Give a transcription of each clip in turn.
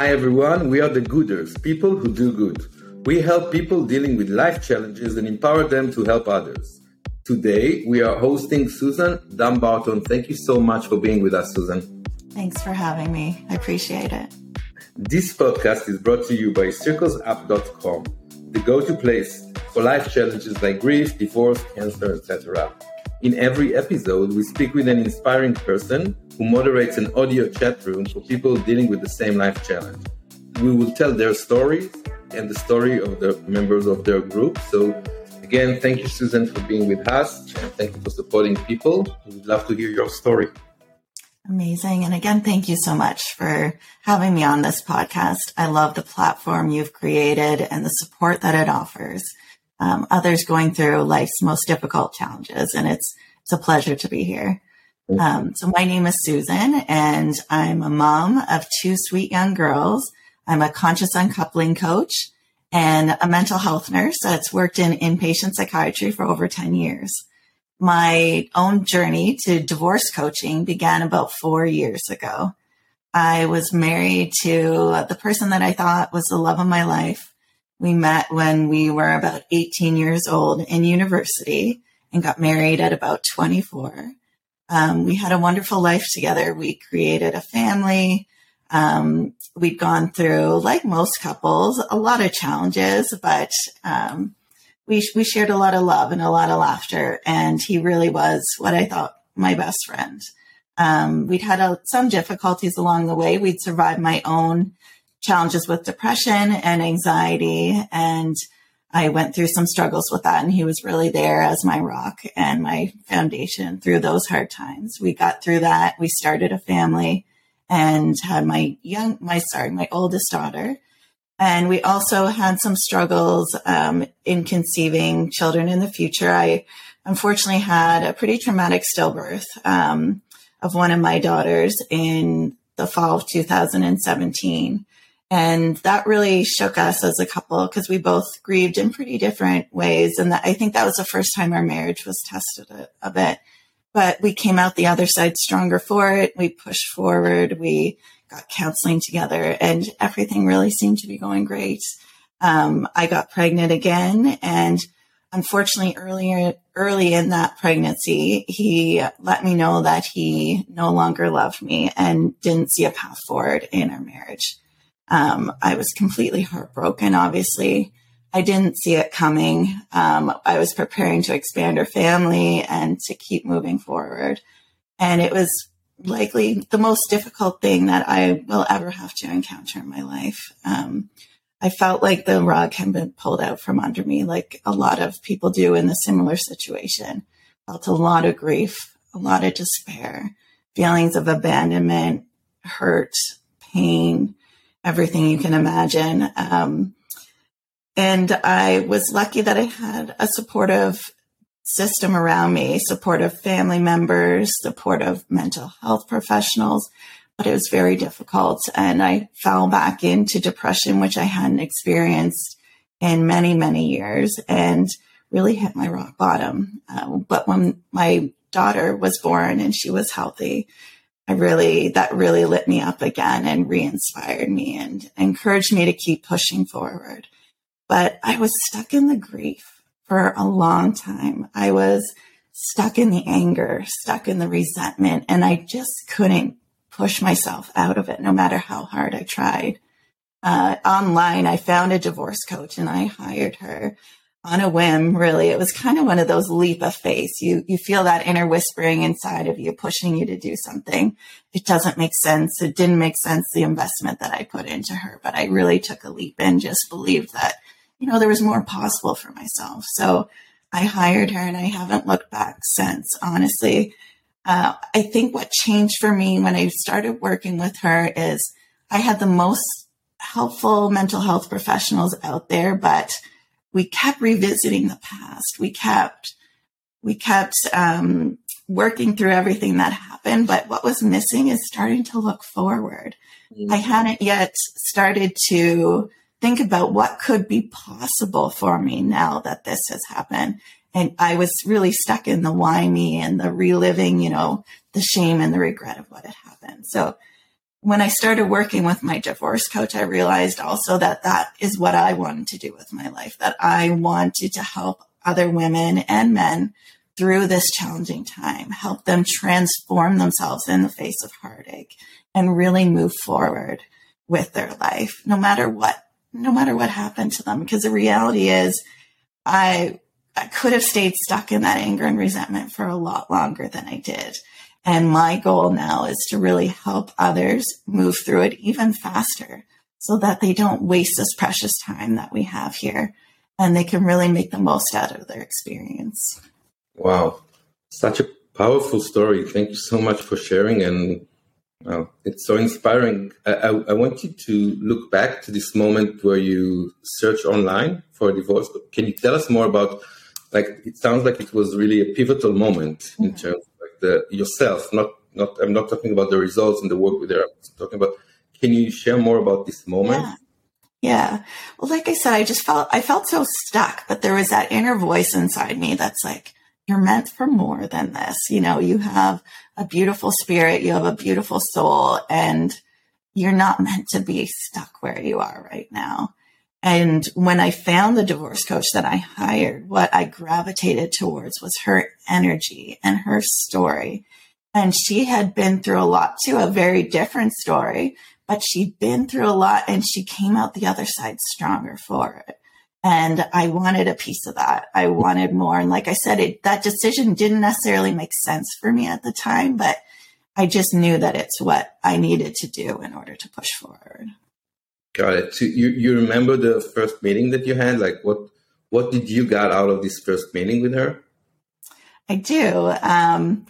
Hi everyone, we are the Gooders, people who do good. We help people dealing with life challenges and empower them to help others. Today, we are hosting Susan Dumbarton. Thank you so much for being with us, Susan. Thanks for having me. I appreciate it. This podcast is brought to you by circlesapp.com, the go-to place for life challenges like grief, divorce, cancer, etc. In every episode, we speak with an inspiring person who moderates an audio chat room for people dealing with the same life challenge. We will tell their stories and the story of the members of their group. So, again, thank you, Susan, for being with us, and thank you for supporting people. We'd love to hear your story. Amazing. And again, thank you so much for having me on this podcast. I love the platform you've created and the support that it offers um, others going through life's most difficult challenges. And it's, it's a pleasure to be here. Um, so my name is Susan and I'm a mom of two sweet young girls. I'm a conscious uncoupling coach and a mental health nurse that's worked in inpatient psychiatry for over 10 years. My own journey to divorce coaching began about four years ago. I was married to the person that I thought was the love of my life. We met when we were about 18 years old in university and got married at about 24. Um, we had a wonderful life together. We created a family. Um, we'd gone through, like most couples, a lot of challenges, but um, we we shared a lot of love and a lot of laughter. And he really was what I thought my best friend. Um, we'd had a, some difficulties along the way. We'd survived my own challenges with depression and anxiety. And I went through some struggles with that. And he was really there as my rock and my foundation through those hard times. We got through that. We started a family and had my young, my, sorry, my oldest daughter. And we also had some struggles um, in conceiving children in the future. I unfortunately had a pretty traumatic stillbirth um, of one of my daughters in the fall of 2017. And that really shook us as a couple because we both grieved in pretty different ways. And that, I think that was the first time our marriage was tested a, a bit. But we came out the other side stronger for it. We pushed forward. We got counseling together and everything really seemed to be going great. Um, I got pregnant again and unfortunately earlier, early in that pregnancy, he let me know that he no longer loved me and didn't see a path forward in our marriage. Um, I was completely heartbroken, obviously. I didn't see it coming. Um, I was preparing to expand our family and to keep moving forward. And it was likely the most difficult thing that I will ever have to encounter in my life. Um, I felt like the rug had been pulled out from under me, like a lot of people do in a similar situation. Felt a lot of grief, a lot of despair, feelings of abandonment, hurt, pain, everything you can imagine. Um, and I was lucky that I had a supportive system around me, supportive family members, supportive mental health professionals, but it was very difficult. And I fell back into depression, which I hadn't experienced in many, many years and really hit my rock bottom. Uh, but when my daughter was born and she was healthy, I really, that really lit me up again and re inspired me and encouraged me to keep pushing forward. But I was stuck in the grief for a long time. I was stuck in the anger, stuck in the resentment, and I just couldn't push myself out of it no matter how hard I tried. Uh, online, I found a divorce coach and I hired her on a whim, really. It was kind of one of those leap of faith. You, you feel that inner whispering inside of you pushing you to do something. It doesn't make sense. It didn't make sense, the investment that I put into her, but I really took a leap and just believed that, you know, there was more possible for myself. So I hired her and I haven't looked back since, honestly. Uh, I think what changed for me when I started working with her is I had the most helpful mental health professionals out there, but we kept revisiting the past. We kept, we kept, um, working through everything that happened, but what was missing is starting to look forward. Mm-hmm. I hadn't yet started to think about what could be possible for me now that this has happened. And I was really stuck in the why me and the reliving, you know, the shame and the regret of what had happened. So when I started working with my divorce coach, I realized also that that is what I wanted to do with my life, that I wanted to help other women and men through this challenging time, help them transform themselves in the face of heartache and really move forward with their life, no matter what, no matter what happened to them. Because the reality is I, I could have stayed stuck in that anger and resentment for a lot longer than I did. And my goal now is to really help others move through it even faster so that they don't waste this precious time that we have here and they can really make the most out of their experience. Wow. Such a powerful story. Thank you so much for sharing. And wow, it's so inspiring. I, I, I want you to look back to this moment where you search online for a divorce. Can you tell us more about, like, it sounds like it was really a pivotal moment mm-hmm. in terms the yourself, not not I'm not talking about the results and the work with there. I'm talking about can you share more about this moment? Yeah. Yeah. Well, like I said, I just felt I felt so stuck, but there was that inner voice inside me that's like, you're meant for more than this. You know, you have a beautiful spirit, you have a beautiful soul, and you're not meant to be stuck where you are right now. And when I found the divorce coach that I hired, what I gravitated towards was her energy and her story. And she had been through a lot too, a very different story, but she'd been through a lot and she came out the other side stronger for it. And I wanted a piece of that. I wanted more. And like I said, it, that decision didn't necessarily make sense for me at the time, but I just knew that it's what I needed to do in order to push forward. Got it. So you, you remember the first meeting that you had? Like what what did you got out of this first meeting with her? I do. Um,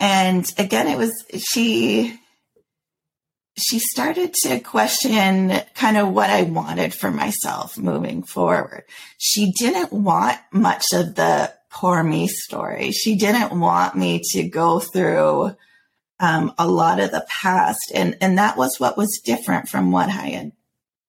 and again, it was she she started to question kind of what I wanted for myself moving forward. She didn't want much of the poor me story. She didn't want me to go through um, a lot of the past, and and that was what was different from what I had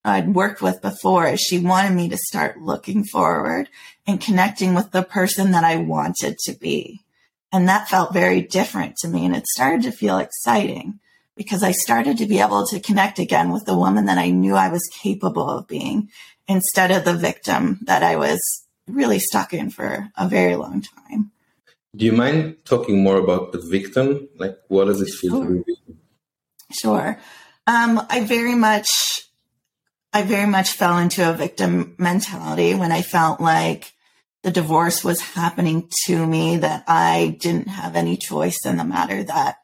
I'd worked with before is she wanted me to start looking forward and connecting with the person that I wanted to be. And that felt very different to me. And it started to feel exciting because I started to be able to connect again with the woman that I knew I was capable of being instead of the victim that I was really stuck in for a very long time. Do you mind talking more about the victim? Like, what does it feel sure. to be? Sure. Um, I very much I very much fell into a victim mentality when I felt like the divorce was happening to me, that I didn't have any choice in the matter, that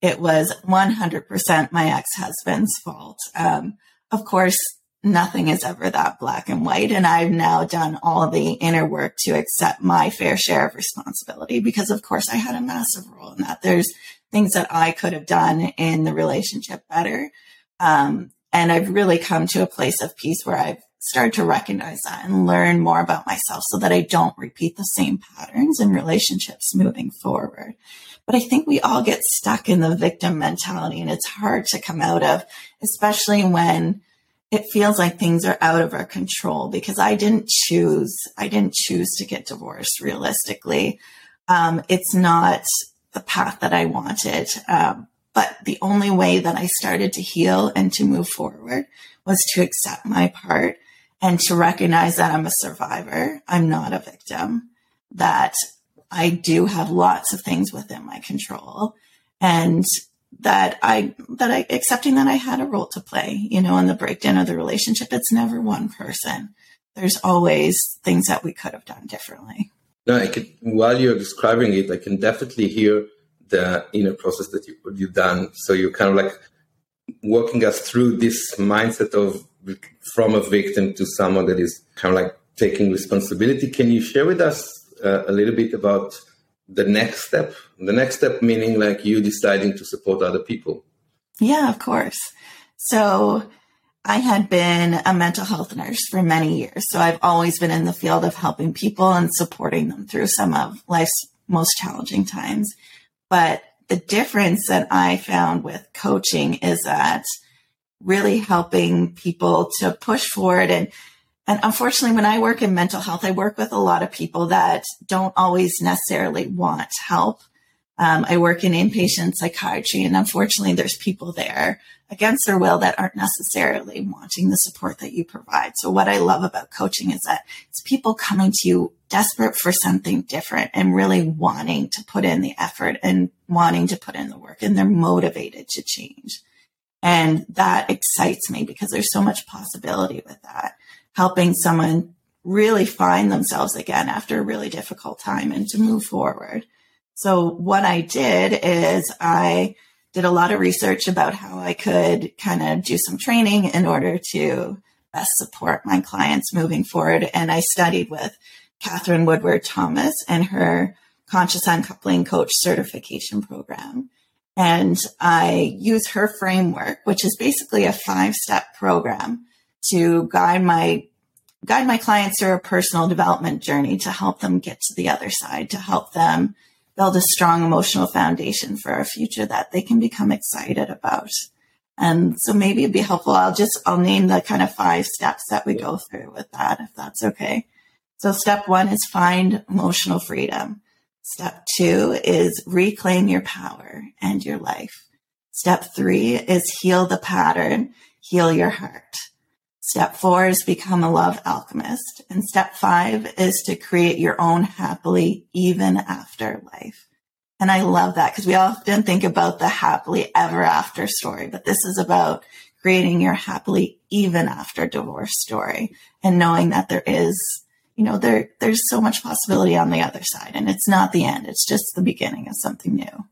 it was 100% my ex husband's fault. Um, of course, nothing is ever that black and white. And I've now done all the inner work to accept my fair share of responsibility because, of course, I had a massive role in that. There's things that I could have done in the relationship better. Um, and I've really come to a place of peace where I've started to recognize that and learn more about myself so that I don't repeat the same patterns in relationships moving forward. But I think we all get stuck in the victim mentality and it's hard to come out of, especially when it feels like things are out of our control because I didn't choose, I didn't choose to get divorced realistically. Um, it's not the path that I wanted. Um, but the only way that I started to heal and to move forward was to accept my part and to recognize that I'm a survivor. I'm not a victim, that I do have lots of things within my control and that I, that I, accepting that I had a role to play, you know, in the breakdown of the relationship. It's never one person. There's always things that we could have done differently. No, I can, while you're describing it, I can definitely hear the inner process that you, you've done. So you're kind of like walking us through this mindset of from a victim to someone that is kind of like taking responsibility. Can you share with us uh, a little bit about the next step? The next step meaning like you deciding to support other people. Yeah, of course. So I had been a mental health nurse for many years. So I've always been in the field of helping people and supporting them through some of life's most challenging times. But the difference that I found with coaching is that really helping people to push forward and and unfortunately when I work in mental health I work with a lot of people that don't always necessarily want help Um, I work in inpatient psychiatry, and unfortunately, there's people there against their will that aren't necessarily wanting the support that you provide. So, what I love about coaching is that it's people coming to you desperate for something different and really wanting to put in the effort and wanting to put in the work, and they're motivated to change. And that excites me because there's so much possibility with that, helping someone really find themselves again after a really difficult time and to move forward. So what I did is I did a lot of research about how I could kind of do some training in order to best support my clients moving forward. And I studied with Katherine Woodward Thomas and her conscious uncoupling coach certification program. And I use her framework, which is basically a five step program to guide my guide my clients through a personal development journey to help them get to the other side, to help them build a strong emotional foundation for our future that they can become excited about. And so maybe it'd be helpful. I'll just, I'll name the kind of five steps that we go through with that, if that's okay. So step one is find emotional freedom. Step two is reclaim your power and your life. Step three is heal the pattern, heal your heart. Step four is become a love alchemist. And step five is to create your own happily even after life. And I love that because we often think about the happily ever after story, but this is about creating your happily even after divorce story and knowing that there is, you know, there, there's so much possibility on the other side and it's not the end. It's just the beginning of something new.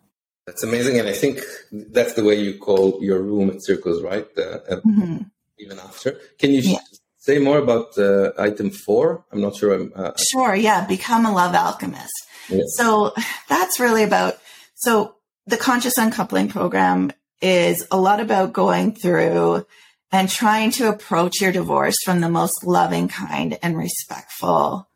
That's amazing. And I think that's the way you call your room at Circles, right? Uh, mm-hmm even after. Can you yeah. say more about uh, item four? I'm not sure. I'm, uh, sure. Yeah. Become a love alchemist. Yeah. So that's really about, so the conscious uncoupling program is a lot about going through and trying to approach your divorce from the most loving kind and respectful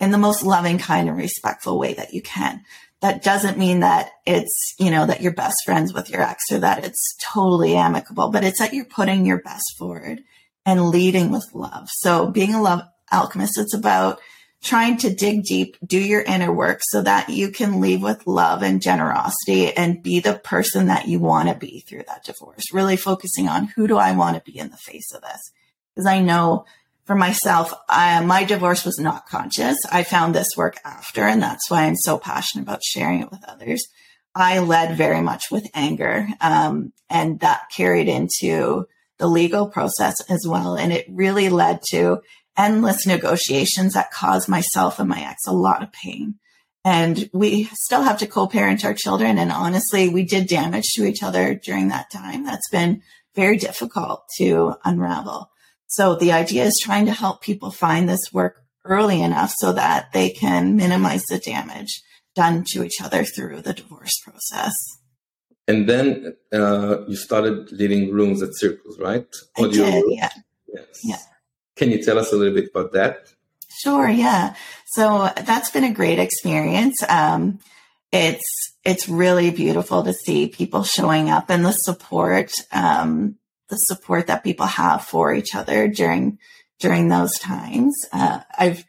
in the most loving kind and respectful way that you can that doesn't mean that it's, you know, that you're best friends with your ex or that it's totally amicable, but it's that you're putting your best forward and leading with love. So being a love alchemist, it's about trying to dig deep, do your inner work so that you can leave with love and generosity and be the person that you want to be through that divorce. Really focusing on who do I want to be in the face of this? Because I know for myself, I, my divorce was not conscious. I found this work after, and that's why I'm so passionate about sharing it with others. I led very much with anger, um, and that carried into the legal process as well. And it really led to endless negotiations that caused myself and my ex a lot of pain. And we still have to co-parent our children. And honestly, we did damage to each other during that time. That's been very difficult to unravel. So the idea is trying to help people find this work early enough so that they can minimize the damage done to each other through the divorce process. And then uh, you started leading rooms at circles, right? I did, yeah. Yes. Yeah. Can you tell us a little bit about that? Sure, yeah. So that's been a great experience. Um, it's it's really beautiful to see people showing up and the support um, the support that people have for each other during during those times. Uh, I've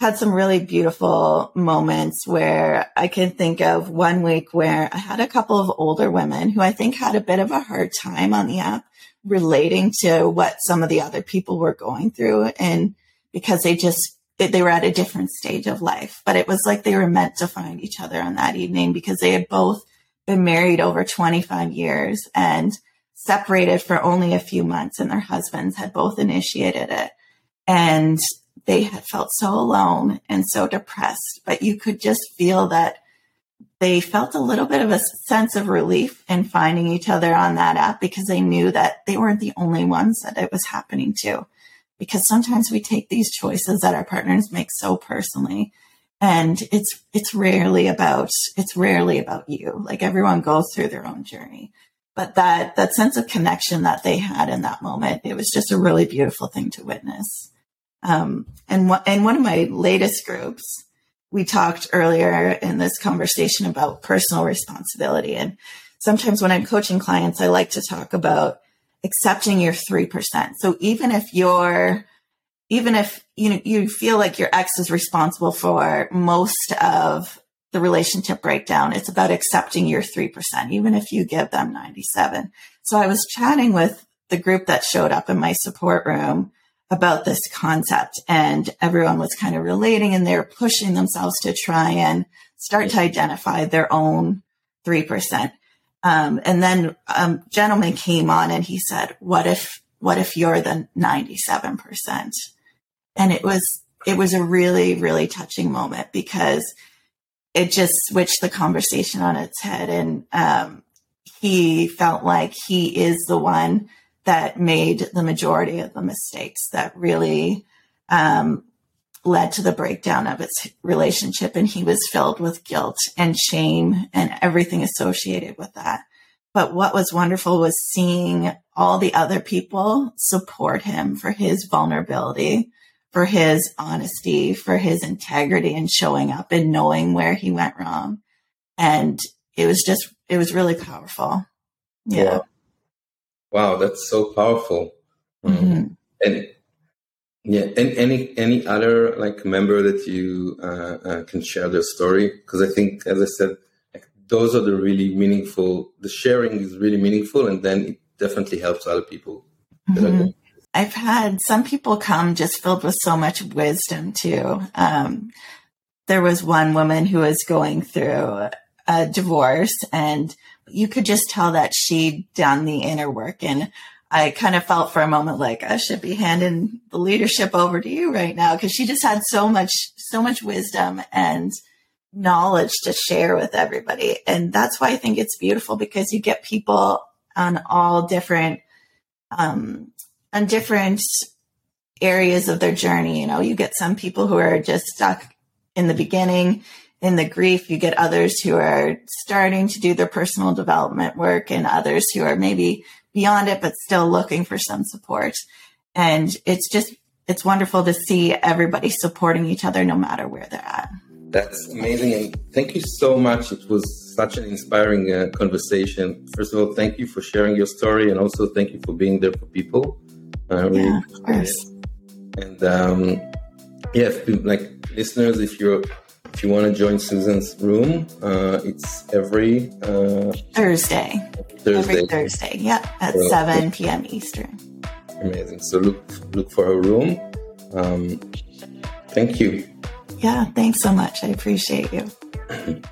had some really beautiful moments where I can think of one week where I had a couple of older women who I think had a bit of a hard time on the app relating to what some of the other people were going through and because they just they were at a different stage of life but it was like they were meant to find each other on that evening because they had both been married over 25 years and separated for only a few months and their husbands had both initiated it. And they had felt so alone and so depressed, but you could just feel that they felt a little bit of a sense of relief in finding each other on that app because they knew that they weren't the only ones that it was happening to. Because sometimes we take these choices that our partners make so personally and it's it's rarely about it's rarely about you. Like everyone goes through their own journey but that that sense of connection that they had in that moment it was just a really beautiful thing to witness. Um, and what in one of my latest groups we talked earlier in this conversation about personal responsibility. And sometimes when i'm coaching clients i like to talk about accepting your 3% so even if you're even if you know you feel like your ex is responsible for most of the relationship breakdown. It's about accepting your 3%, even if you give them 97. So I was chatting with the group that showed up in my support room about this concept and everyone was kind of relating and they're pushing themselves to try and start to identify their own 3%. Um, and then a um, gentleman came on and he said, what if, what if you're the 97%? And it was, it was a really, really touching moment because it just switched the conversation on its head. And, um, he felt like he is the one that made the majority of the mistakes that really, um, led to the breakdown of its relationship. And he was filled with guilt and shame and everything associated with that. But what was wonderful was seeing all the other people support him for his vulnerability, for his honesty, for his integrity and showing up and knowing where he went wrong. And it was just, it was really powerful. Yeah. Wow, wow that's so powerful. Mm-hmm. and yeah, and any any other like member that you uh, uh, can share their story? Because I think, as I said, like, those are the really meaningful. The sharing is really meaningful, and then it definitely helps other people. Mm-hmm. I've had some people come just filled with so much wisdom too. Um, there was one woman who was going through a divorce, and you could just tell that she'd done the inner work and I kind of felt for a moment like I should be handing the leadership over to you right now because she just had so much, so much wisdom and knowledge to share with everybody. And that's why I think it's beautiful because you get people on all different, um, on different areas of their journey. You know, you get some people who are just stuck in the beginning in the grief. You get others who are starting to do their personal development work and others who are maybe beyond it, but still looking for some support. And it's just, it's wonderful to see everybody supporting each other no matter where they're at. That's amazing. And thank you so much. It was such an inspiring uh, conversation. First of all, thank you for sharing your story and also thank you for being there for people. Uh, yeah, of course. And um, yeah, if, like listeners, if you're if you want to join Susan's room, uh, it's every uh, Thursday. Thursday. Every Thursday. Yeah, at so, 7 p.m. Eastern. Amazing. So look look for her room. Um, thank you. Yeah, thanks so much. I appreciate you.